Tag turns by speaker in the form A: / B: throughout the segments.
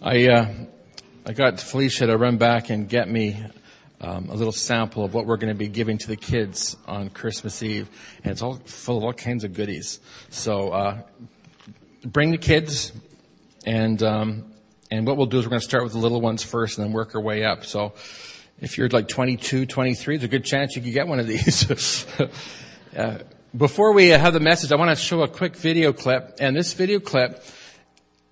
A: I, uh, I got Felicia to run back and get me um, a little sample of what we're going to be giving to the kids on Christmas Eve, and it's all full of all kinds of goodies. So uh, bring the kids, and um, and what we'll do is we're going to start with the little ones first, and then work our way up. So if you're like 22, 23, there's a good chance you could get one of these. uh, before we have the message, I want to show a quick video clip, and this video clip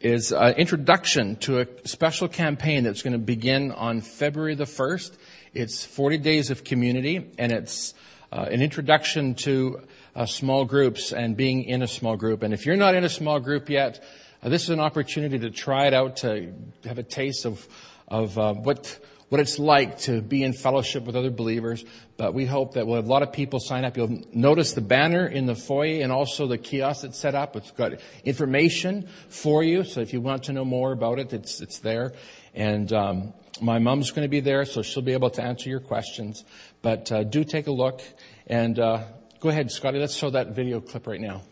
A: is an introduction to a special campaign that's going to begin on February the 1st. It's 40 days of community, and it's uh, an introduction to uh, small groups and being in a small group. And if you're not in a small group yet, uh, this is an opportunity to try it out, to have a taste of, of uh, what what it's like to be in fellowship with other believers. But we hope that we'll have a lot of people sign up. You'll notice the banner in the foyer and also the kiosk that's set up. It's got information for you. So if you want to know more about it, it's, it's there. And, um, my mom's going to be there, so she'll be able to answer your questions. But, uh, do take a look and, uh, go ahead, Scotty. Let's show that video clip right now.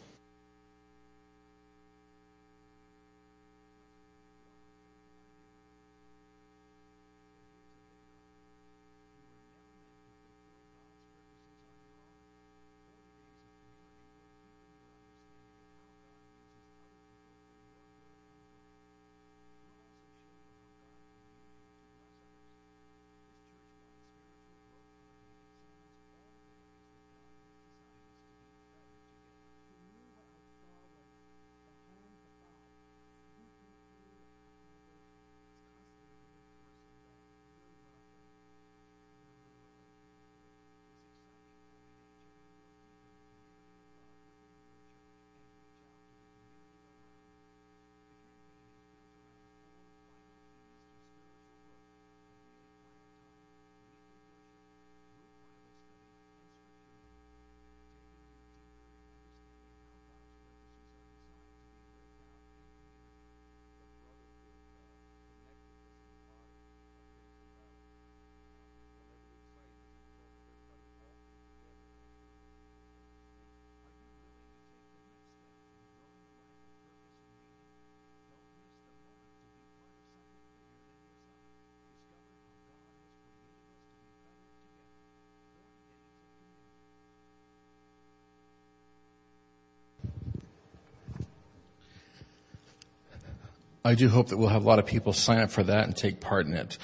A: I do hope that we'll have a lot of people sign up for that and take part in it.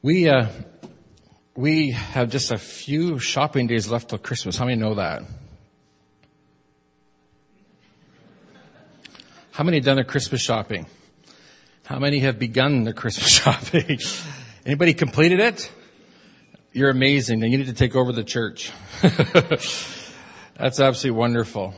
A: We, uh, we have just a few shopping days left till Christmas. How many know that? How many have done their Christmas shopping? How many have begun their Christmas shopping? Anybody completed it? You're amazing. And you need to take over the church. That's absolutely wonderful.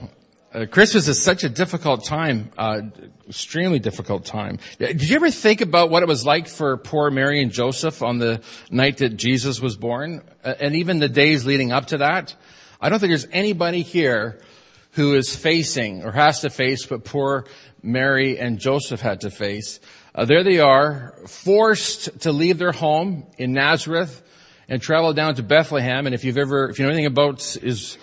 A: Uh, Christmas is such a difficult time, uh, extremely difficult time. Did you ever think about what it was like for poor Mary and Joseph on the night that Jesus was born, uh, and even the days leading up to that? I don't think there's anybody here who is facing or has to face what poor Mary and Joseph had to face. Uh, there they are, forced to leave their home in Nazareth and travel down to Bethlehem. And if you've ever, if you know anything about is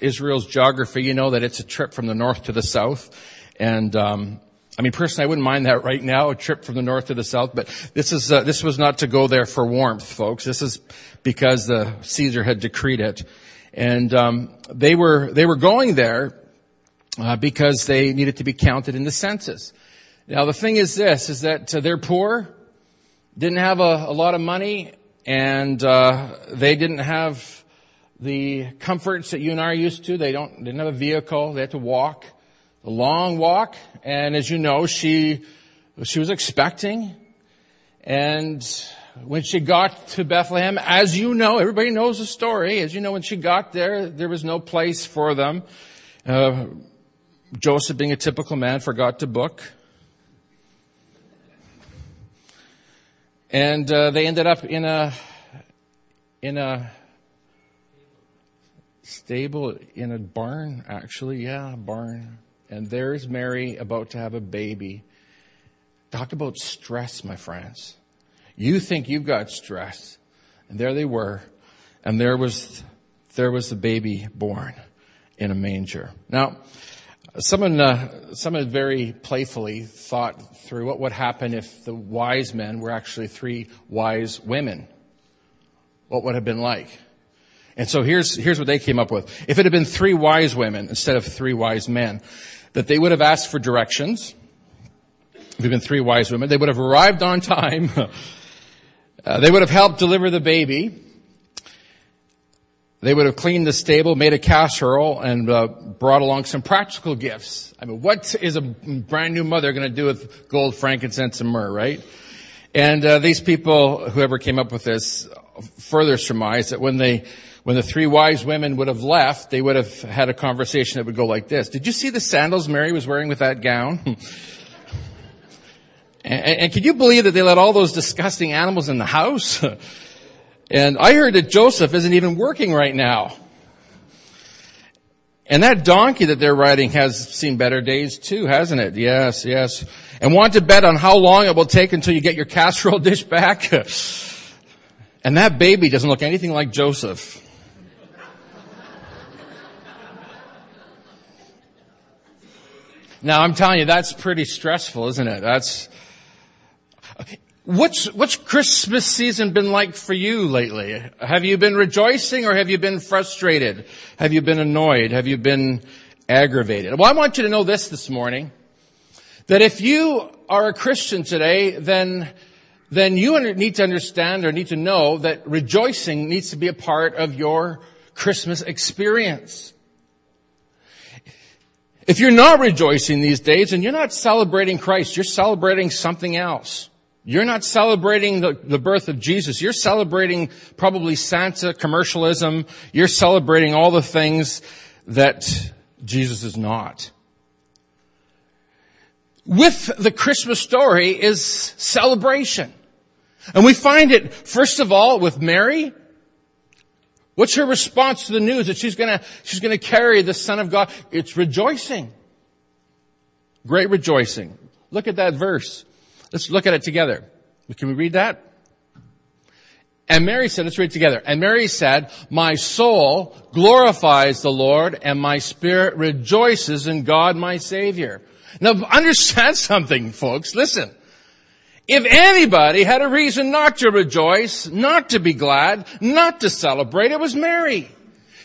A: Israel's geography, you know that it's a trip from the north to the south. And, um, I mean, personally, I wouldn't mind that right now, a trip from the north to the south, but this is, uh, this was not to go there for warmth, folks. This is because the Caesar had decreed it. And, um, they were, they were going there, uh, because they needed to be counted in the census. Now, the thing is this, is that uh, they're poor, didn't have a, a lot of money, and, uh, they didn't have the comforts that you and I are used to. They don't, didn't have a vehicle. They had to walk a long walk. And as you know, she, she was expecting. And when she got to Bethlehem, as you know, everybody knows the story. As you know, when she got there, there was no place for them. Uh, Joseph, being a typical man, forgot to book. And uh, they ended up in a in a stable in a barn, actually. Yeah, barn. And there's Mary about to have a baby. Talk about stress, my friends. You think you've got stress. And there they were. And there was, there was the baby born in a manger. Now, Someone, uh, someone very playfully thought through what would happen if the wise men were actually three wise women. What would have been like? And so here's, here's what they came up with. If it had been three wise women instead of three wise men, that they would have asked for directions. If it had been three wise women, they would have arrived on time. uh, they would have helped deliver the baby. They would have cleaned the stable, made a casserole, and uh, brought along some practical gifts. I mean, what is a brand new mother going to do with gold, frankincense, and myrrh, right? And uh, these people, whoever came up with this, further surmised that when they, when the three wise women would have left, they would have had a conversation that would go like this: Did you see the sandals Mary was wearing with that gown? and, and can you believe that they let all those disgusting animals in the house? And I heard that Joseph isn't even working right now. And that donkey that they're riding has seen better days too, hasn't it? Yes, yes. And want to bet on how long it will take until you get your casserole dish back? and that baby doesn't look anything like Joseph. Now I'm telling you, that's pretty stressful, isn't it? That's, What's, what's Christmas season been like for you lately? Have you been rejoicing or have you been frustrated? Have you been annoyed? Have you been aggravated? Well, I want you to know this this morning, that if you are a Christian today, then, then you need to understand or need to know that rejoicing needs to be a part of your Christmas experience. If you're not rejoicing these days and you're not celebrating Christ, you're celebrating something else. You're not celebrating the, the, birth of Jesus. You're celebrating probably Santa, commercialism. You're celebrating all the things that Jesus is not. With the Christmas story is celebration. And we find it, first of all, with Mary. What's her response to the news that she's gonna, she's gonna carry the Son of God? It's rejoicing. Great rejoicing. Look at that verse. Let's look at it together. Can we read that? And Mary said, let's read it together. And Mary said, my soul glorifies the Lord and my spirit rejoices in God my Savior. Now understand something, folks. Listen. If anybody had a reason not to rejoice, not to be glad, not to celebrate, it was Mary.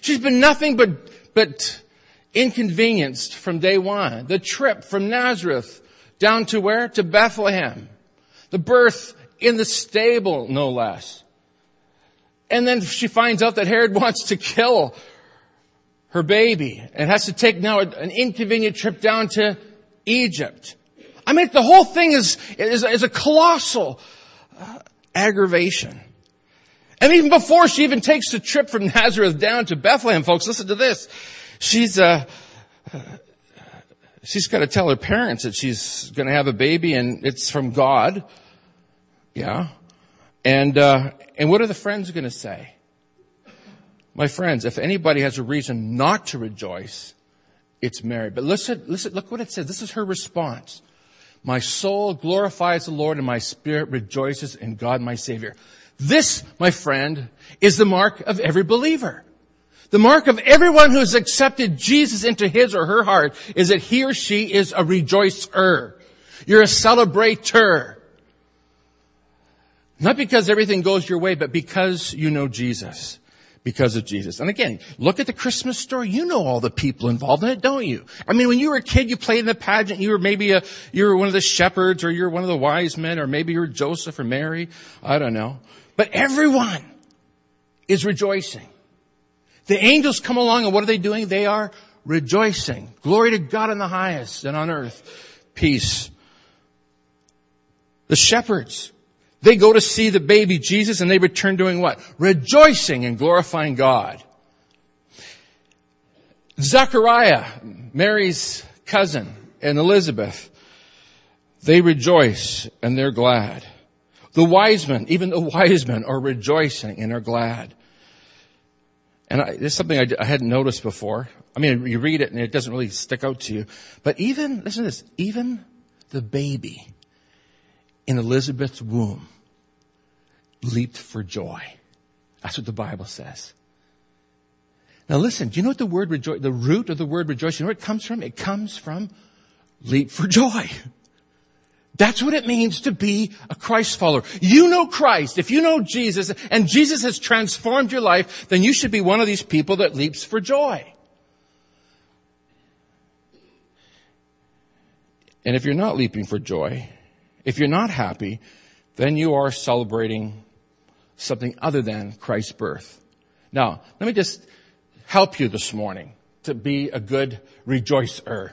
A: She's been nothing but, but inconvenienced from day one. The trip from Nazareth down to where? To Bethlehem. The birth in the stable, no less. And then she finds out that Herod wants to kill her baby and has to take now an inconvenient trip down to Egypt. I mean, the whole thing is, is, is a colossal uh, aggravation. And even before she even takes the trip from Nazareth down to Bethlehem, folks, listen to this. She's, uh, she's got to tell her parents that she's going to have a baby and it's from God. Yeah. And, uh, and what are the friends going to say? My friends, if anybody has a reason not to rejoice, it's Mary. But listen, listen, look what it says. This is her response. My soul glorifies the Lord and my spirit rejoices in God my Savior. This, my friend, is the mark of every believer. The mark of everyone who has accepted Jesus into his or her heart is that he or she is a rejoicer. You're a celebrator. Not because everything goes your way, but because you know Jesus. Because of Jesus. And again, look at the Christmas story. You know all the people involved in it, don't you? I mean, when you were a kid, you played in the pageant. You were maybe a, you were one of the shepherds or you're one of the wise men or maybe you're Joseph or Mary. I don't know. But everyone is rejoicing. The angels come along and what are they doing? They are rejoicing. Glory to God in the highest and on earth. Peace. The shepherds, they go to see the baby Jesus and they return doing what? Rejoicing and glorifying God. Zechariah, Mary's cousin, and Elizabeth, they rejoice and they're glad. The wise men, even the wise men are rejoicing and are glad. And I, this is something I, I hadn't noticed before. I mean, you read it and it doesn't really stick out to you. But even, listen to this, even the baby in Elizabeth's womb leaped for joy. That's what the Bible says. Now listen, do you know what the word rejoice, the root of the word rejoice, you know where it comes from? It comes from leap for joy. That's what it means to be a Christ follower. You know Christ. If you know Jesus and Jesus has transformed your life, then you should be one of these people that leaps for joy. And if you're not leaping for joy, if you're not happy, then you are celebrating something other than Christ's birth. Now, let me just help you this morning to be a good rejoicer.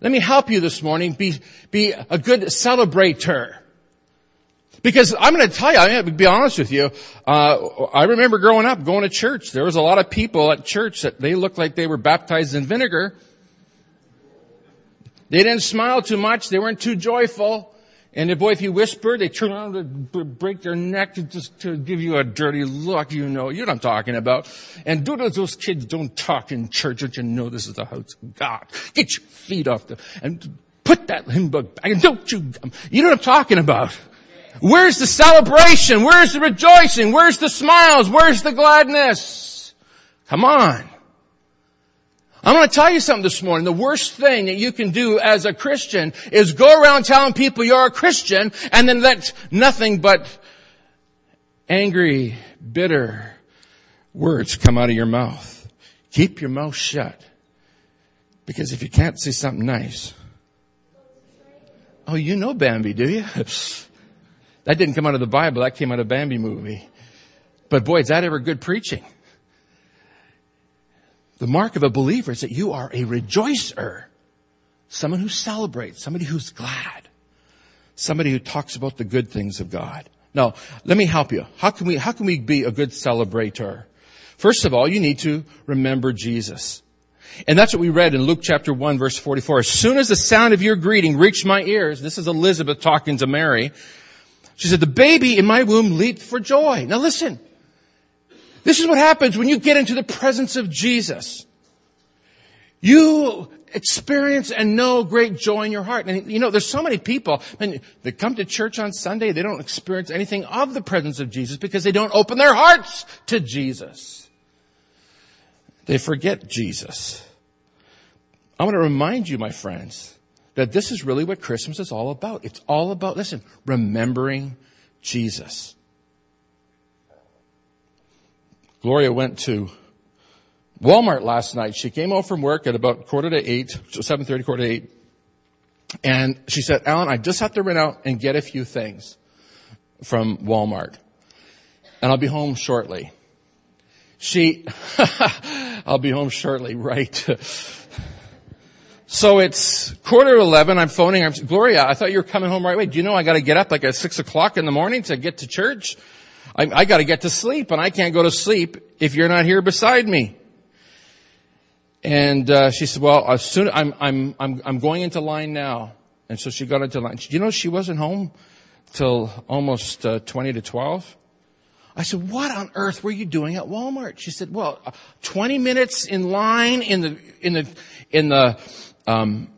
A: Let me help you this morning be, be a good celebrator. Because I'm going to tell you, I'm going to be honest with you. Uh, I remember growing up, going to church. There was a lot of people at church that they looked like they were baptized in vinegar. They didn't smile too much. They weren't too joyful. And boy, if you whisper, they turn around and break their neck to just to give you a dirty look. You know, you know what I'm talking about. And do those kids don't talk in church. Don't you know this is the house of God? Get your feet off the, and put that humbug back. And don't you, um, you know what I'm talking about. Where's the celebration? Where's the rejoicing? Where's the smiles? Where's the gladness? Come on. I'm going to tell you something this morning. The worst thing that you can do as a Christian is go around telling people you're a Christian and then let nothing but angry, bitter words come out of your mouth. Keep your mouth shut. Because if you can't say something nice, oh, you know Bambi, do you? that didn't come out of the Bible. That came out of Bambi movie. But boy, is that ever good preaching. The mark of a believer is that you are a rejoicer. Someone who celebrates, somebody who's glad, somebody who talks about the good things of God. Now, let me help you. How can we, how can we be a good celebrator? First of all, you need to remember Jesus. And that's what we read in Luke chapter 1 verse 44. As soon as the sound of your greeting reached my ears, this is Elizabeth talking to Mary, she said, the baby in my womb leaped for joy. Now listen, this is what happens when you get into the presence of Jesus. You experience and know great joy in your heart. And you know, there's so many people and they come to church on Sunday, they don't experience anything of the presence of Jesus because they don't open their hearts to Jesus. They forget Jesus. I want to remind you, my friends, that this is really what Christmas is all about. It's all about, listen, remembering Jesus. Gloria went to Walmart last night. She came home from work at about quarter to eight, so 7.30, quarter to eight. And she said, Alan, I just have to run out and get a few things from Walmart. And I'll be home shortly. She, I'll be home shortly, right. so it's quarter to 11. I'm phoning. I'm, Gloria, I thought you were coming home right away. Do you know I got to get up like at six o'clock in the morning to get to church? I, I got to get to sleep, and I can't go to sleep if you're not here beside me. And uh, she said, "Well, as soon I'm I'm I'm I'm going into line now." And so she got into line. You know, she wasn't home till almost uh, twenty to twelve. I said, "What on earth were you doing at Walmart?" She said, "Well, uh, twenty minutes in line in the in the in the um,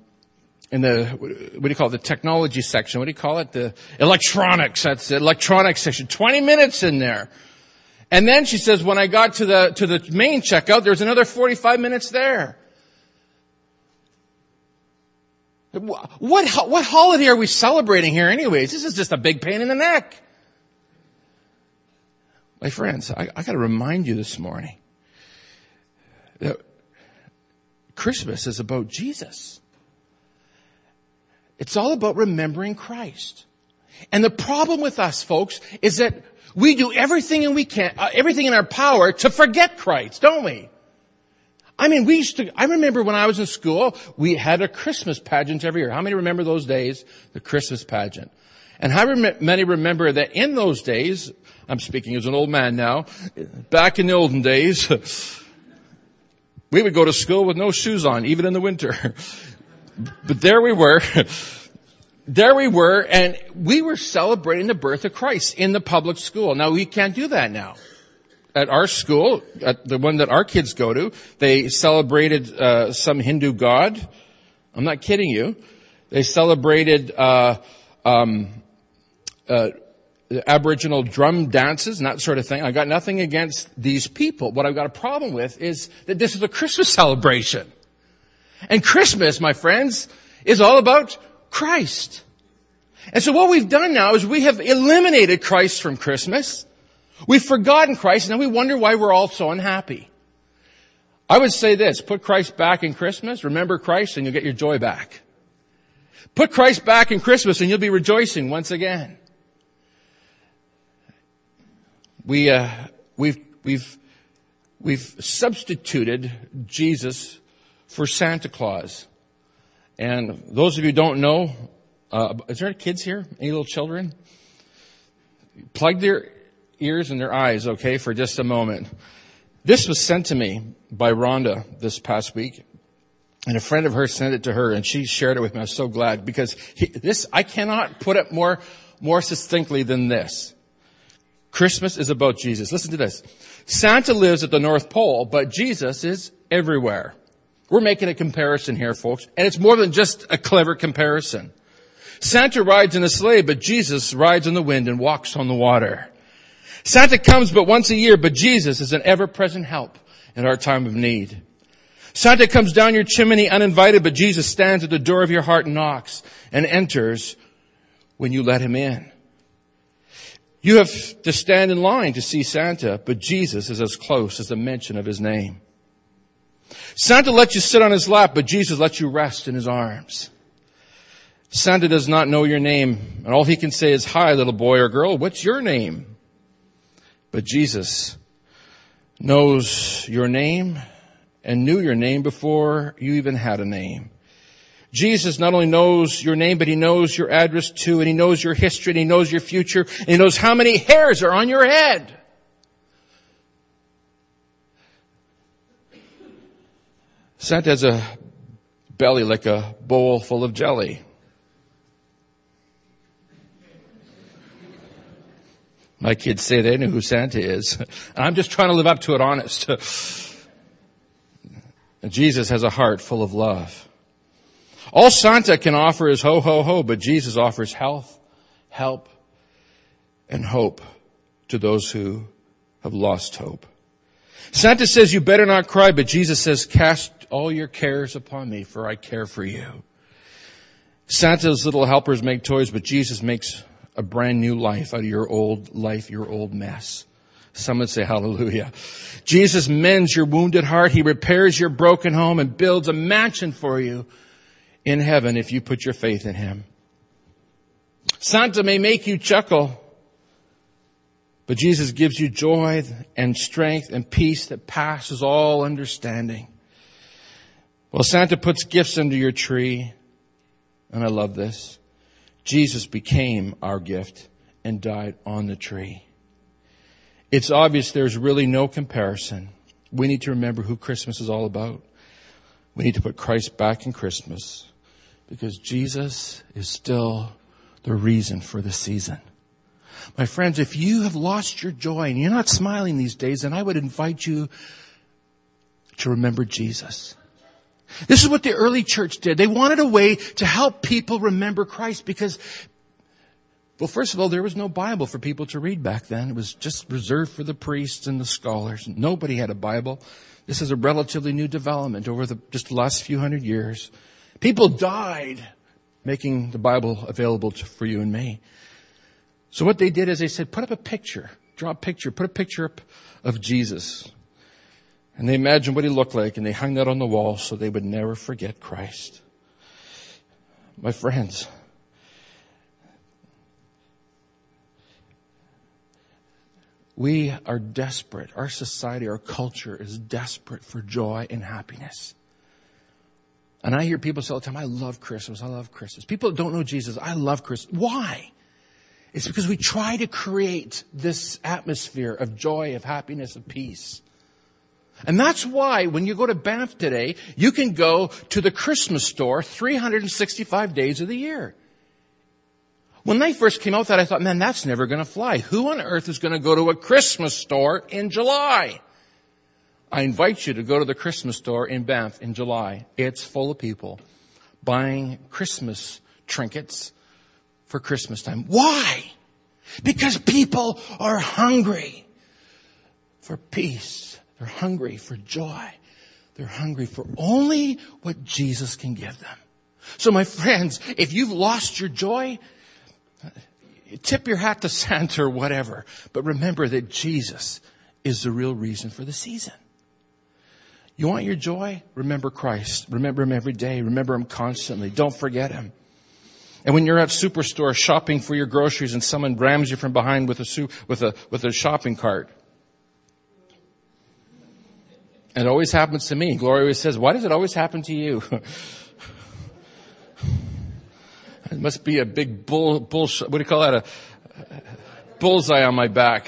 A: in the, what do you call it, the technology section, what do you call it? The electronics, that's the electronics section. 20 minutes in there. And then she says, when I got to the, to the main checkout, there's another 45 minutes there. What, what holiday are we celebrating here anyways? This is just a big pain in the neck. My friends, I, I gotta remind you this morning that Christmas is about Jesus. It's all about remembering Christ. And the problem with us, folks, is that we do everything and we can, uh, everything in our power to forget Christ, don't we? I mean, we used to, I remember when I was in school, we had a Christmas pageant every year. How many remember those days? The Christmas pageant. And how many remember that in those days, I'm speaking as an old man now, back in the olden days, we would go to school with no shoes on, even in the winter. But there we were. there we were, and we were celebrating the birth of Christ in the public school. Now we can't do that now. At our school, at the one that our kids go to, they celebrated uh, some Hindu god. I'm not kidding you. They celebrated uh, um, uh, Aboriginal drum dances and that sort of thing. I got nothing against these people. What I've got a problem with is that this is a Christmas celebration. And Christmas, my friends, is all about Christ. And so what we've done now is we have eliminated Christ from Christmas. We've forgotten Christ and now we wonder why we're all so unhappy. I would say this, put Christ back in Christmas, remember Christ and you'll get your joy back. Put Christ back in Christmas and you'll be rejoicing once again. We, uh, we've, we've, we've substituted Jesus for Santa Claus. And those of you who don't know, uh, is there any kids here? Any little children? Plug their ears and their eyes, okay, for just a moment. This was sent to me by Rhonda this past week. And a friend of hers sent it to her and she shared it with me. I was so glad because he, this, I cannot put it more, more succinctly than this. Christmas is about Jesus. Listen to this. Santa lives at the North Pole, but Jesus is everywhere. We're making a comparison here, folks, and it's more than just a clever comparison. Santa rides in a sleigh, but Jesus rides on the wind and walks on the water. Santa comes but once a year, but Jesus is an ever-present help in our time of need. Santa comes down your chimney uninvited, but Jesus stands at the door of your heart and knocks and enters when you let him in. You have to stand in line to see Santa, but Jesus is as close as the mention of his name. Santa lets you sit on his lap, but Jesus lets you rest in his arms. Santa does not know your name, and all he can say is, hi, little boy or girl, what's your name? But Jesus knows your name and knew your name before you even had a name. Jesus not only knows your name, but he knows your address too, and he knows your history, and he knows your future, and he knows how many hairs are on your head. Santa has a belly like a bowl full of jelly. My kids say they know who Santa is. And I'm just trying to live up to it honest. Jesus has a heart full of love. All Santa can offer is ho, ho, ho, but Jesus offers health, help, and hope to those who have lost hope. Santa says you better not cry, but Jesus says cast all your cares upon me for I care for you. Santa's little helpers make toys, but Jesus makes a brand new life out of your old life, your old mess. Some would say hallelujah. Jesus mends your wounded heart. He repairs your broken home and builds a mansion for you in heaven if you put your faith in Him. Santa may make you chuckle, but Jesus gives you joy and strength and peace that passes all understanding. Well, Santa puts gifts under your tree, and I love this. Jesus became our gift and died on the tree. It's obvious there's really no comparison. We need to remember who Christmas is all about. We need to put Christ back in Christmas because Jesus is still the reason for the season. My friends, if you have lost your joy and you're not smiling these days, then I would invite you to remember Jesus. This is what the early church did. They wanted a way to help people remember Christ because, well, first of all, there was no Bible for people to read back then. It was just reserved for the priests and the scholars. Nobody had a Bible. This is a relatively new development over the, just the last few hundred years. People died making the Bible available to, for you and me. So what they did is they said, put up a picture, draw a picture, put a picture up of Jesus. And they imagined what he looked like and they hung that on the wall so they would never forget Christ. My friends, we are desperate. Our society, our culture is desperate for joy and happiness. And I hear people say all the time, I love Christmas, I love Christmas. People don't know Jesus, I love Christmas. Why? It's because we try to create this atmosphere of joy, of happiness, of peace. And that's why when you go to Banff today, you can go to the Christmas store 365 days of the year. When they first came out with that, I thought, man, that's never going to fly. Who on earth is going to go to a Christmas store in July? I invite you to go to the Christmas store in Banff in July. It's full of people buying Christmas trinkets for Christmas time. Why? Because people are hungry for peace. They're hungry for joy. They're hungry for only what Jesus can give them. So my friends, if you've lost your joy, tip your hat to Santa or whatever, but remember that Jesus is the real reason for the season. You want your joy? Remember Christ. Remember Him every day. Remember Him constantly. Don't forget Him. And when you're at superstore shopping for your groceries and someone rams you from behind with a, with a, with a shopping cart, And it always happens to me. Gloria always says, why does it always happen to you? it must be a big bull, bull, what do you call that? A, a bullseye on my back.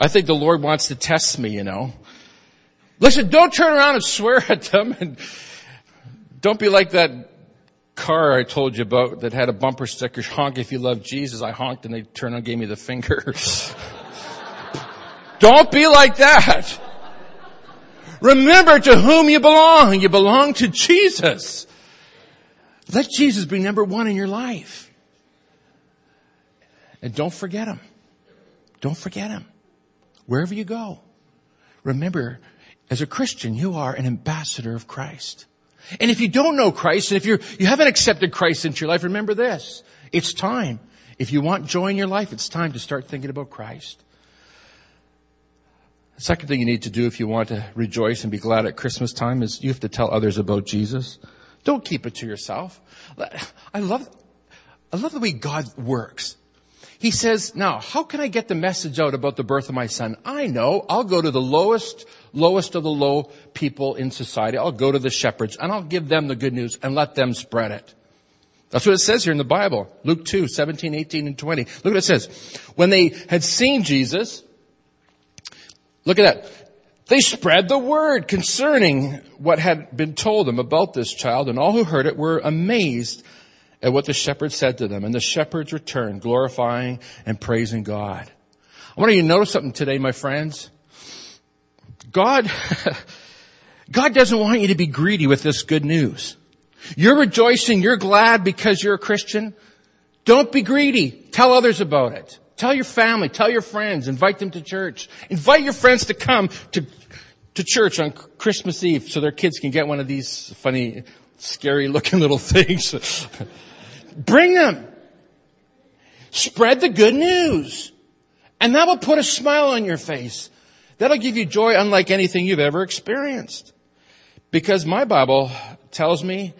A: I think the Lord wants to test me, you know. Listen, don't turn around and swear at them and don't be like that car I told you about that had a bumper sticker, honk if you love Jesus. I honked and they turned and gave me the finger. don't be like that. Remember to whom you belong. You belong to Jesus. Let Jesus be number one in your life. And don't forget him. Don't forget him wherever you go. Remember, as a Christian, you are an ambassador of Christ. And if you don't know Christ, and if you're, you haven't accepted Christ into your life, remember this. It's time. If you want joy in your life, it's time to start thinking about Christ. The second thing you need to do if you want to rejoice and be glad at Christmas time is you have to tell others about Jesus. Don't keep it to yourself. I love, I love the way God works. He says, now, how can I get the message out about the birth of my son? I know. I'll go to the lowest, lowest of the low people in society. I'll go to the shepherds and I'll give them the good news and let them spread it. That's what it says here in the Bible. Luke 2, 17, 18, and 20. Look what it says. When they had seen Jesus, look at that. They spread the word concerning what had been told them about this child, and all who heard it were amazed at what the shepherds said to them. And the shepherds returned, glorifying and praising God. I want you to notice something today, my friends. God, God doesn't want you to be greedy with this good news. You're rejoicing, you're glad because you're a Christian. Don't be greedy. Tell others about it. Tell your family, tell your friends, invite them to church. Invite your friends to come to, to church on Christmas Eve so their kids can get one of these funny, scary looking little things. Bring them. Spread the good news. And that will put a smile on your face. That'll give you joy unlike anything you've ever experienced. Because my Bible tells me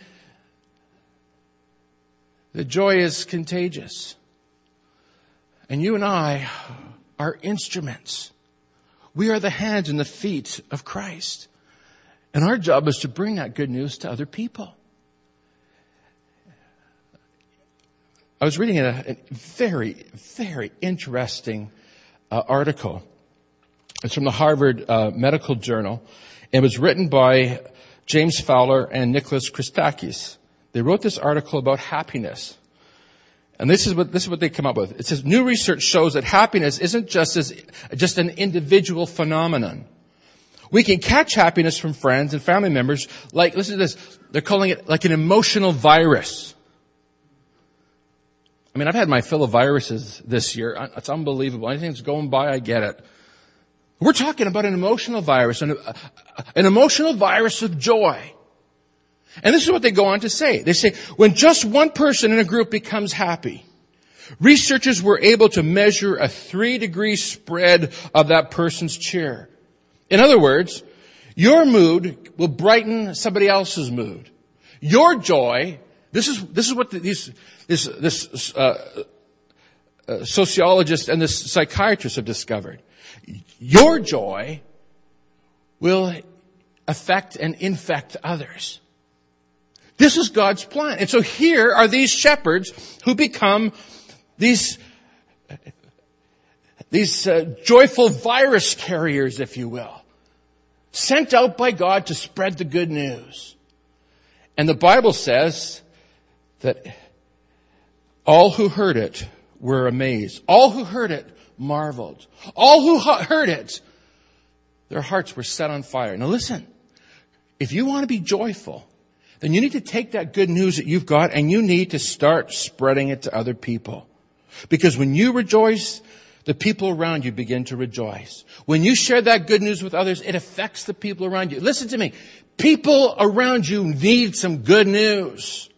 A: that joy is contagious. And you and I are instruments. We are the hands and the feet of Christ. And our job is to bring that good news to other people. I was reading a, a very, very interesting uh, article. It's from the Harvard uh, Medical Journal. It was written by James Fowler and Nicholas Christakis. They wrote this article about happiness. And this is what, this is what they come up with. It says, new research shows that happiness isn't just as, just an individual phenomenon. We can catch happiness from friends and family members like, listen to this, they're calling it like an emotional virus. I mean, I've had my fill of viruses this year. It's unbelievable. Anything that's going by, I get it. We're talking about an emotional virus, an, an emotional virus of joy. And this is what they go on to say. They say, when just one person in a group becomes happy, researchers were able to measure a three degree spread of that person's cheer. In other words, your mood will brighten somebody else's mood. Your joy, this is, this is what the, these, this, this uh, uh, sociologist and this psychiatrist have discovered. Your joy will affect and infect others. This is God's plan. And so here are these shepherds who become these, these uh, joyful virus carriers, if you will, sent out by God to spread the good news. And the Bible says that all who heard it were amazed. All who heard it marveled. All who heard it, their hearts were set on fire. Now listen, if you want to be joyful, then you need to take that good news that you've got and you need to start spreading it to other people. Because when you rejoice, the people around you begin to rejoice. When you share that good news with others, it affects the people around you. Listen to me. People around you need some good news.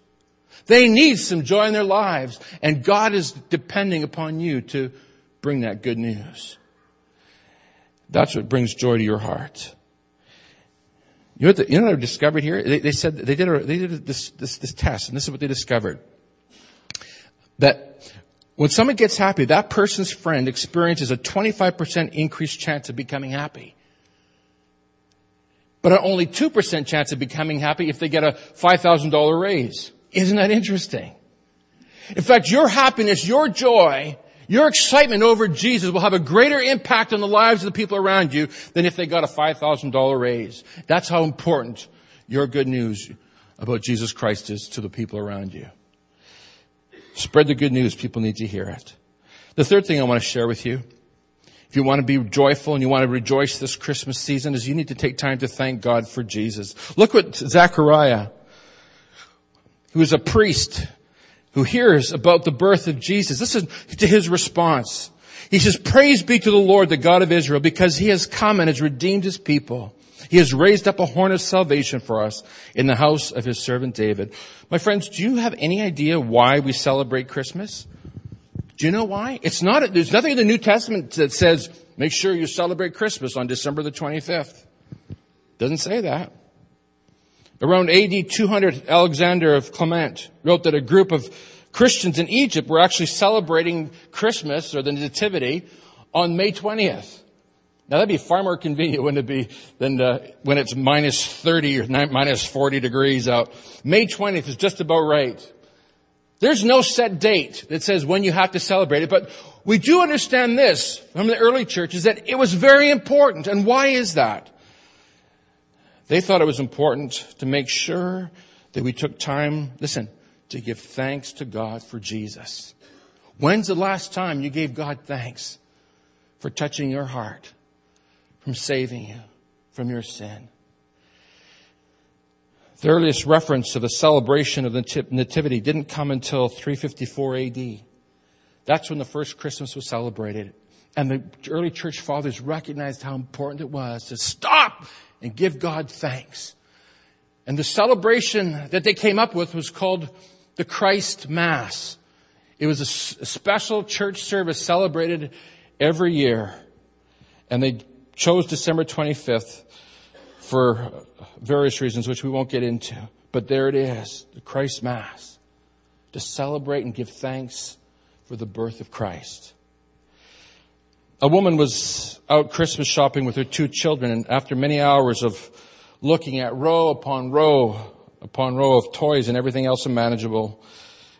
A: They need some joy in their lives, and God is depending upon you to bring that good news. That's what brings joy to your heart. You know what, the, you know what I discovered here? They, they said they did, a, they did this, this, this test, and this is what they discovered. That when someone gets happy, that person's friend experiences a 25% increased chance of becoming happy. But an only 2% chance of becoming happy if they get a $5,000 raise. Isn't that interesting? In fact, your happiness, your joy, your excitement over Jesus will have a greater impact on the lives of the people around you than if they got a $5,000 raise. That's how important your good news about Jesus Christ is to the people around you. Spread the good news. People need to hear it. The third thing I want to share with you, if you want to be joyful and you want to rejoice this Christmas season, is you need to take time to thank God for Jesus. Look what Zechariah who is a priest, who hears about the birth of Jesus. This is to his response. He says, praise be to the Lord, the God of Israel, because he has come and has redeemed his people. He has raised up a horn of salvation for us in the house of his servant David. My friends, do you have any idea why we celebrate Christmas? Do you know why? It's not, there's nothing in the New Testament that says, make sure you celebrate Christmas on December the 25th. Doesn't say that. Around AD 200, Alexander of Clement wrote that a group of Christians in Egypt were actually celebrating Christmas or the Nativity on May 20th. Now that'd be far more convenient, wouldn't it be, than uh, when it's minus 30 or minus 40 degrees out. May 20th is just about right. There's no set date that says when you have to celebrate it, but we do understand this from the early churches that it was very important. And why is that? They thought it was important to make sure that we took time, listen, to give thanks to God for Jesus. When's the last time you gave God thanks for touching your heart, from saving you from your sin? The earliest reference to the celebration of the Nativity didn't come until 354 AD. That's when the first Christmas was celebrated. And the early church fathers recognized how important it was to stop and give God thanks. And the celebration that they came up with was called the Christ Mass. It was a, special church service celebrated every year. And they chose December 25th for various reasons, which we won't get into. But there it is, the Christ Mass, to celebrate and give thanks for the birth of Christ. A woman was out Christmas shopping with her two children and after many hours of looking at row upon row upon row of toys and everything else unmanageable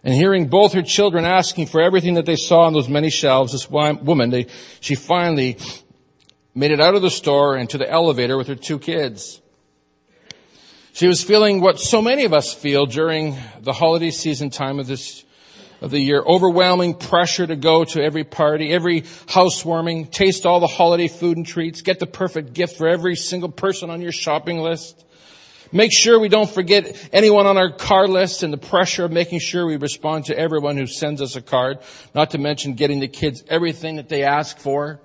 A: and hearing both her children asking for everything that they saw on those many shelves, this woman, they, she finally made it out of the store and to the elevator with her two kids. She was feeling what so many of us feel during the holiday season time of this of the year. Overwhelming pressure to go to every party, every housewarming, taste all the holiday food and treats, get the perfect gift for every single person on your shopping list. Make sure we don't forget anyone on our card list and the pressure of making sure we respond to everyone who sends us a card, not to mention getting the kids everything that they ask for.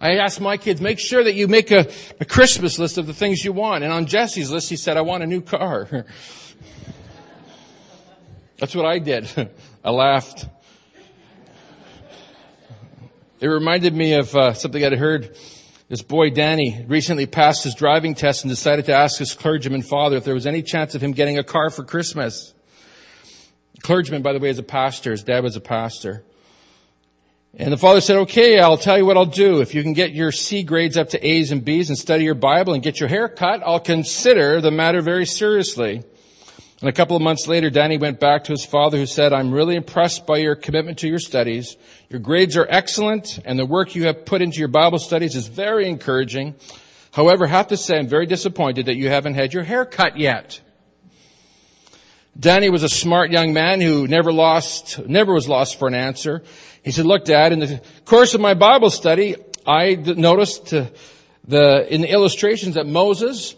A: I asked my kids, make sure that you make a, a Christmas list of the things you want. And on Jesse's list, he said, I want a new car. That's what I did. I laughed. It reminded me of uh, something I'd heard. This boy Danny recently passed his driving test and decided to ask his clergyman father if there was any chance of him getting a car for Christmas. Clergyman, by the way, is a pastor. His dad was a pastor. And the father said, okay, I'll tell you what I'll do. If you can get your C grades up to A's and B's and study your Bible and get your hair cut, I'll consider the matter very seriously. And a couple of months later, Danny went back to his father who said, I'm really impressed by your commitment to your studies. Your grades are excellent and the work you have put into your Bible studies is very encouraging. However, I have to say I'm very disappointed that you haven't had your hair cut yet. Danny was a smart young man who never lost, never was lost for an answer. He said, look dad, in the course of my Bible study, I noticed uh, the, in the illustrations that Moses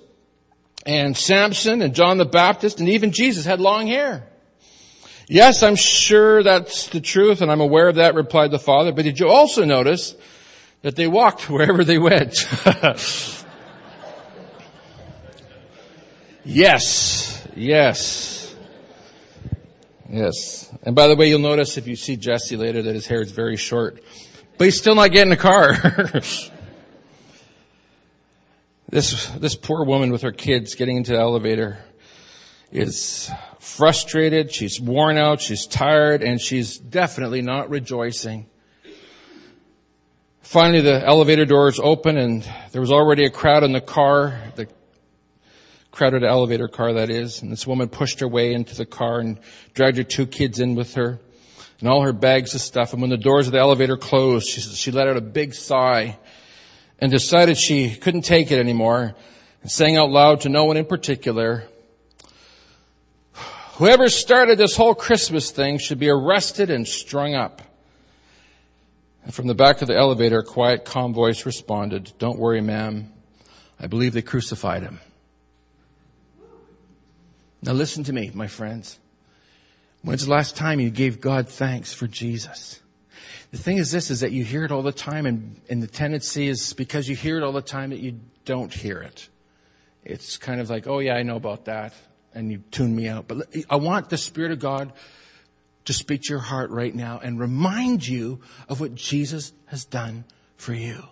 A: and Samson and John the Baptist and even Jesus had long hair. Yes, I'm sure that's the truth and I'm aware of that, replied the father. But did you also notice that they walked wherever they went? yes, yes, yes. And by the way, you'll notice if you see Jesse later that his hair is very short, but he's still not getting a car. this, this poor woman with her kids getting into the elevator is frustrated, she's worn out, she's tired, and she's definitely not rejoicing. Finally, the elevator doors open and there was already a crowd in the car, the crowded elevator car that is, and this woman pushed her way into the car and dragged her two kids in with her and all her bags of stuff. And when the doors of the elevator closed, she, she let out a big sigh and decided she couldn't take it anymore and sang out loud to no one in particular, Whoever started this whole Christmas thing should be arrested and strung up. And from the back of the elevator, a quiet, calm voice responded, Don't worry, ma'am. I believe they crucified him. Now listen to me, my friends. When's the last time you gave God thanks for Jesus? The thing is this, is that you hear it all the time and, and the tendency is because you hear it all the time that you don't hear it. It's kind of like, oh yeah, I know about that and you tune me out. But I want the Spirit of God to speak to your heart right now and remind you of what Jesus has done for you.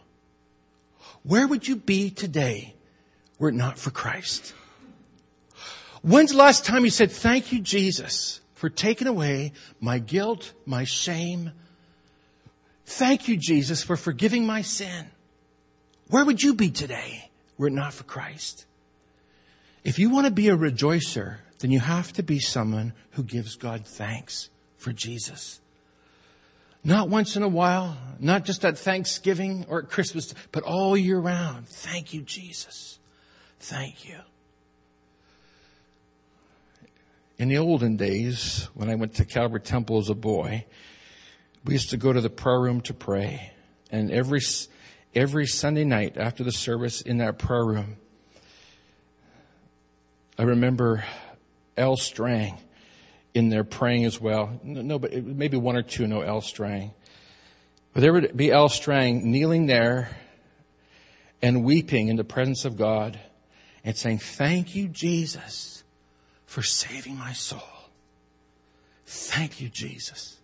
A: Where would you be today were it not for Christ? When's the last time you said, thank you, Jesus, for taking away my guilt, my shame? Thank you, Jesus, for forgiving my sin. Where would you be today were it not for Christ? If you want to be a rejoicer, then you have to be someone who gives God thanks for Jesus. Not once in a while, not just at Thanksgiving or at Christmas, but all year round. Thank you, Jesus. Thank you. In the olden days, when I went to Calvary Temple as a boy, we used to go to the prayer room to pray. And every, every Sunday night after the service in that prayer room, I remember L. Strang in there praying as well. No, but maybe one or two know L. Strang. But there would be L. Strang kneeling there and weeping in the presence of God and saying, Thank you, Jesus, for saving my soul. Thank you, Jesus.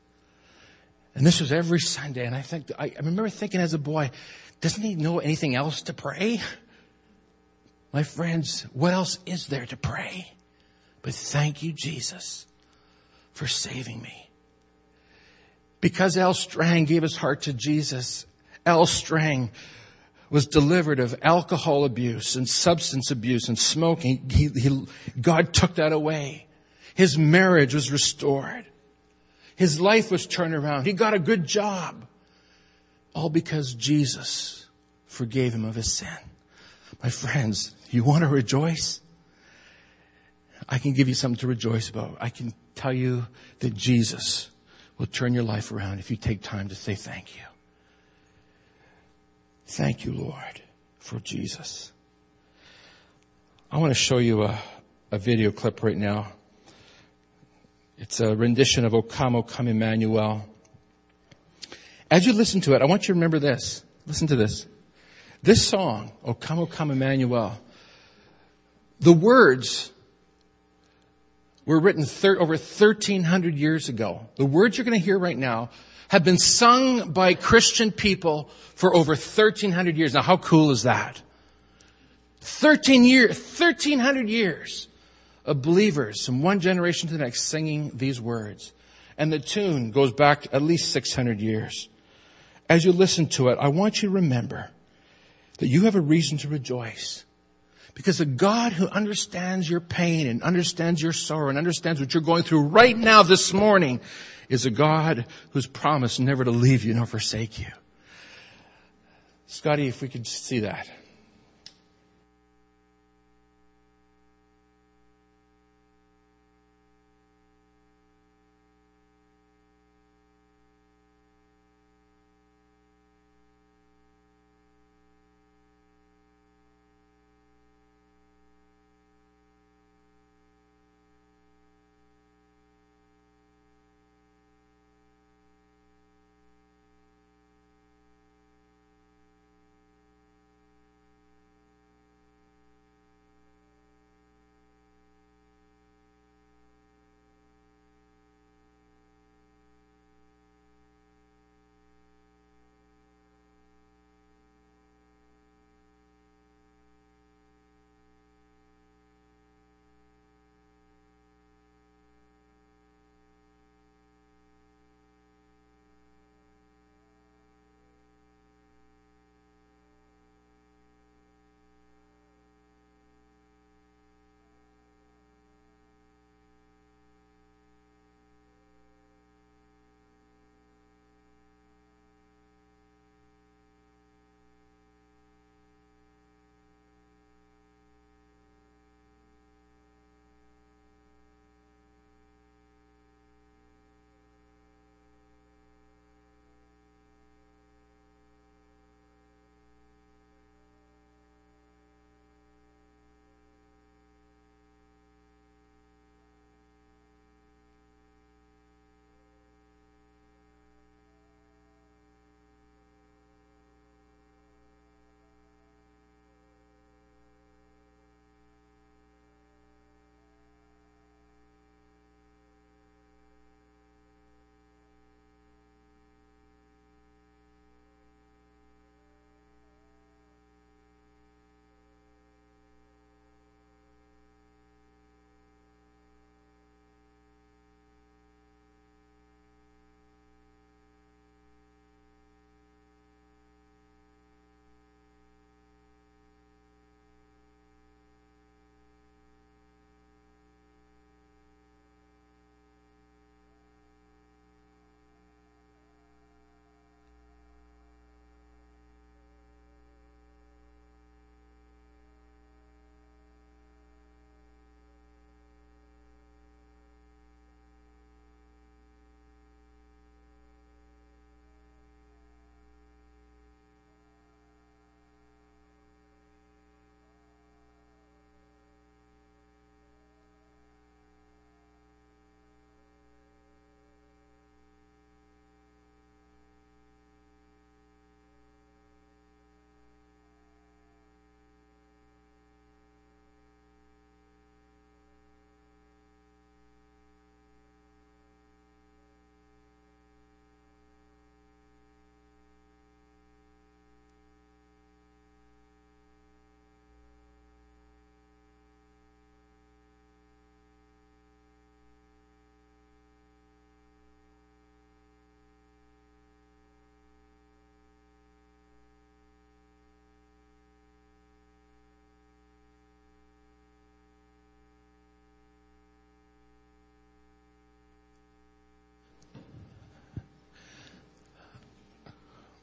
A: And this was every Sunday. And I think, I remember thinking as a boy, doesn't he know anything else to pray? My friends, what else is there to pray? But thank you, Jesus, for saving me. Because L. Strang gave his heart to Jesus, L. Strang was delivered of alcohol abuse and substance abuse and smoking. He, he, God took that away. His marriage was restored. His life was turned around. He got a good job. All because Jesus forgave him of his sin. My friends, you want to rejoice? I can give you something to rejoice about. I can tell you that Jesus will turn your life around if you take time to say thank you. Thank you, Lord, for Jesus. I want to show you a, a video clip right now. It's a rendition of O Come, O Come Emmanuel. As you listen to it, I want you to remember this. Listen to this. This song, O Come, O Come Emmanuel, the words were written thir- over 1300 years ago. The words you're going to hear right now have been sung by Christian people for over 1300 years. Now, how cool is that? 13 years, 1300 years of believers from one generation to the next singing these words. And the tune goes back at least 600 years. As you listen to it, I want you to remember that you have a reason to rejoice. Because a God who understands your pain and understands your sorrow and understands what you're going through right now this morning is a God who's promised never to leave you nor forsake you. Scotty, if we could see that.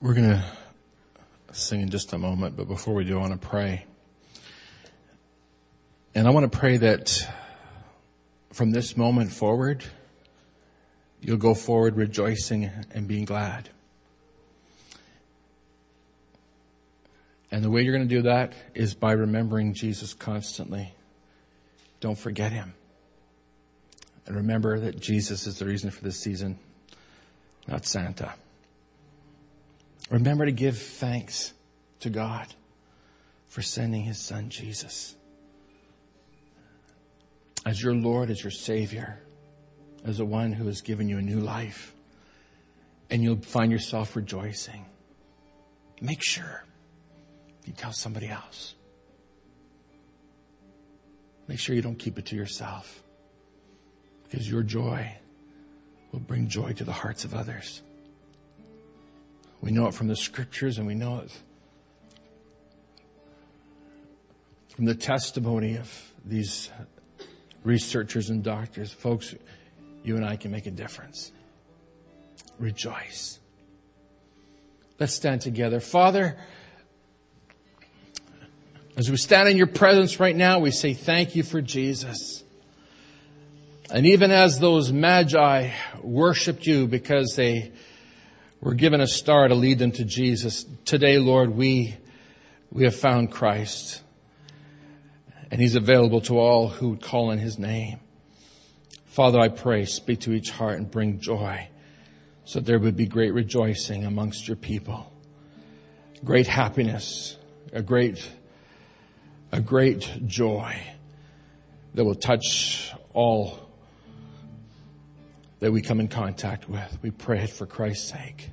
A: We're going to sing in just a moment, but before we do, I want to pray. And I want to pray that from this moment forward, you'll go forward rejoicing and being glad. And the way you're going to do that is by remembering Jesus constantly. Don't forget him. And remember that Jesus is the reason for this season, not Santa. Remember to give thanks to God for sending his son Jesus as your Lord, as your Savior, as the one who has given you a new life. And you'll find yourself rejoicing. Make sure you tell somebody else. Make sure you don't keep it to yourself because your joy will bring joy to the hearts of others. We know it from the scriptures and we know it from the testimony of these researchers and doctors. Folks, you and I can make a difference. Rejoice. Let's stand together. Father, as we stand in your presence right now, we say thank you for Jesus. And even as those magi worshiped you because they were given a star to lead them to Jesus, today, Lord, we, we have found Christ. And he's available to all who would call on his name. Father, I pray, speak to each heart and bring joy so there would be great rejoicing amongst your people, great happiness, a great a great joy that will touch all that we come in contact with. We pray it for Christ's sake.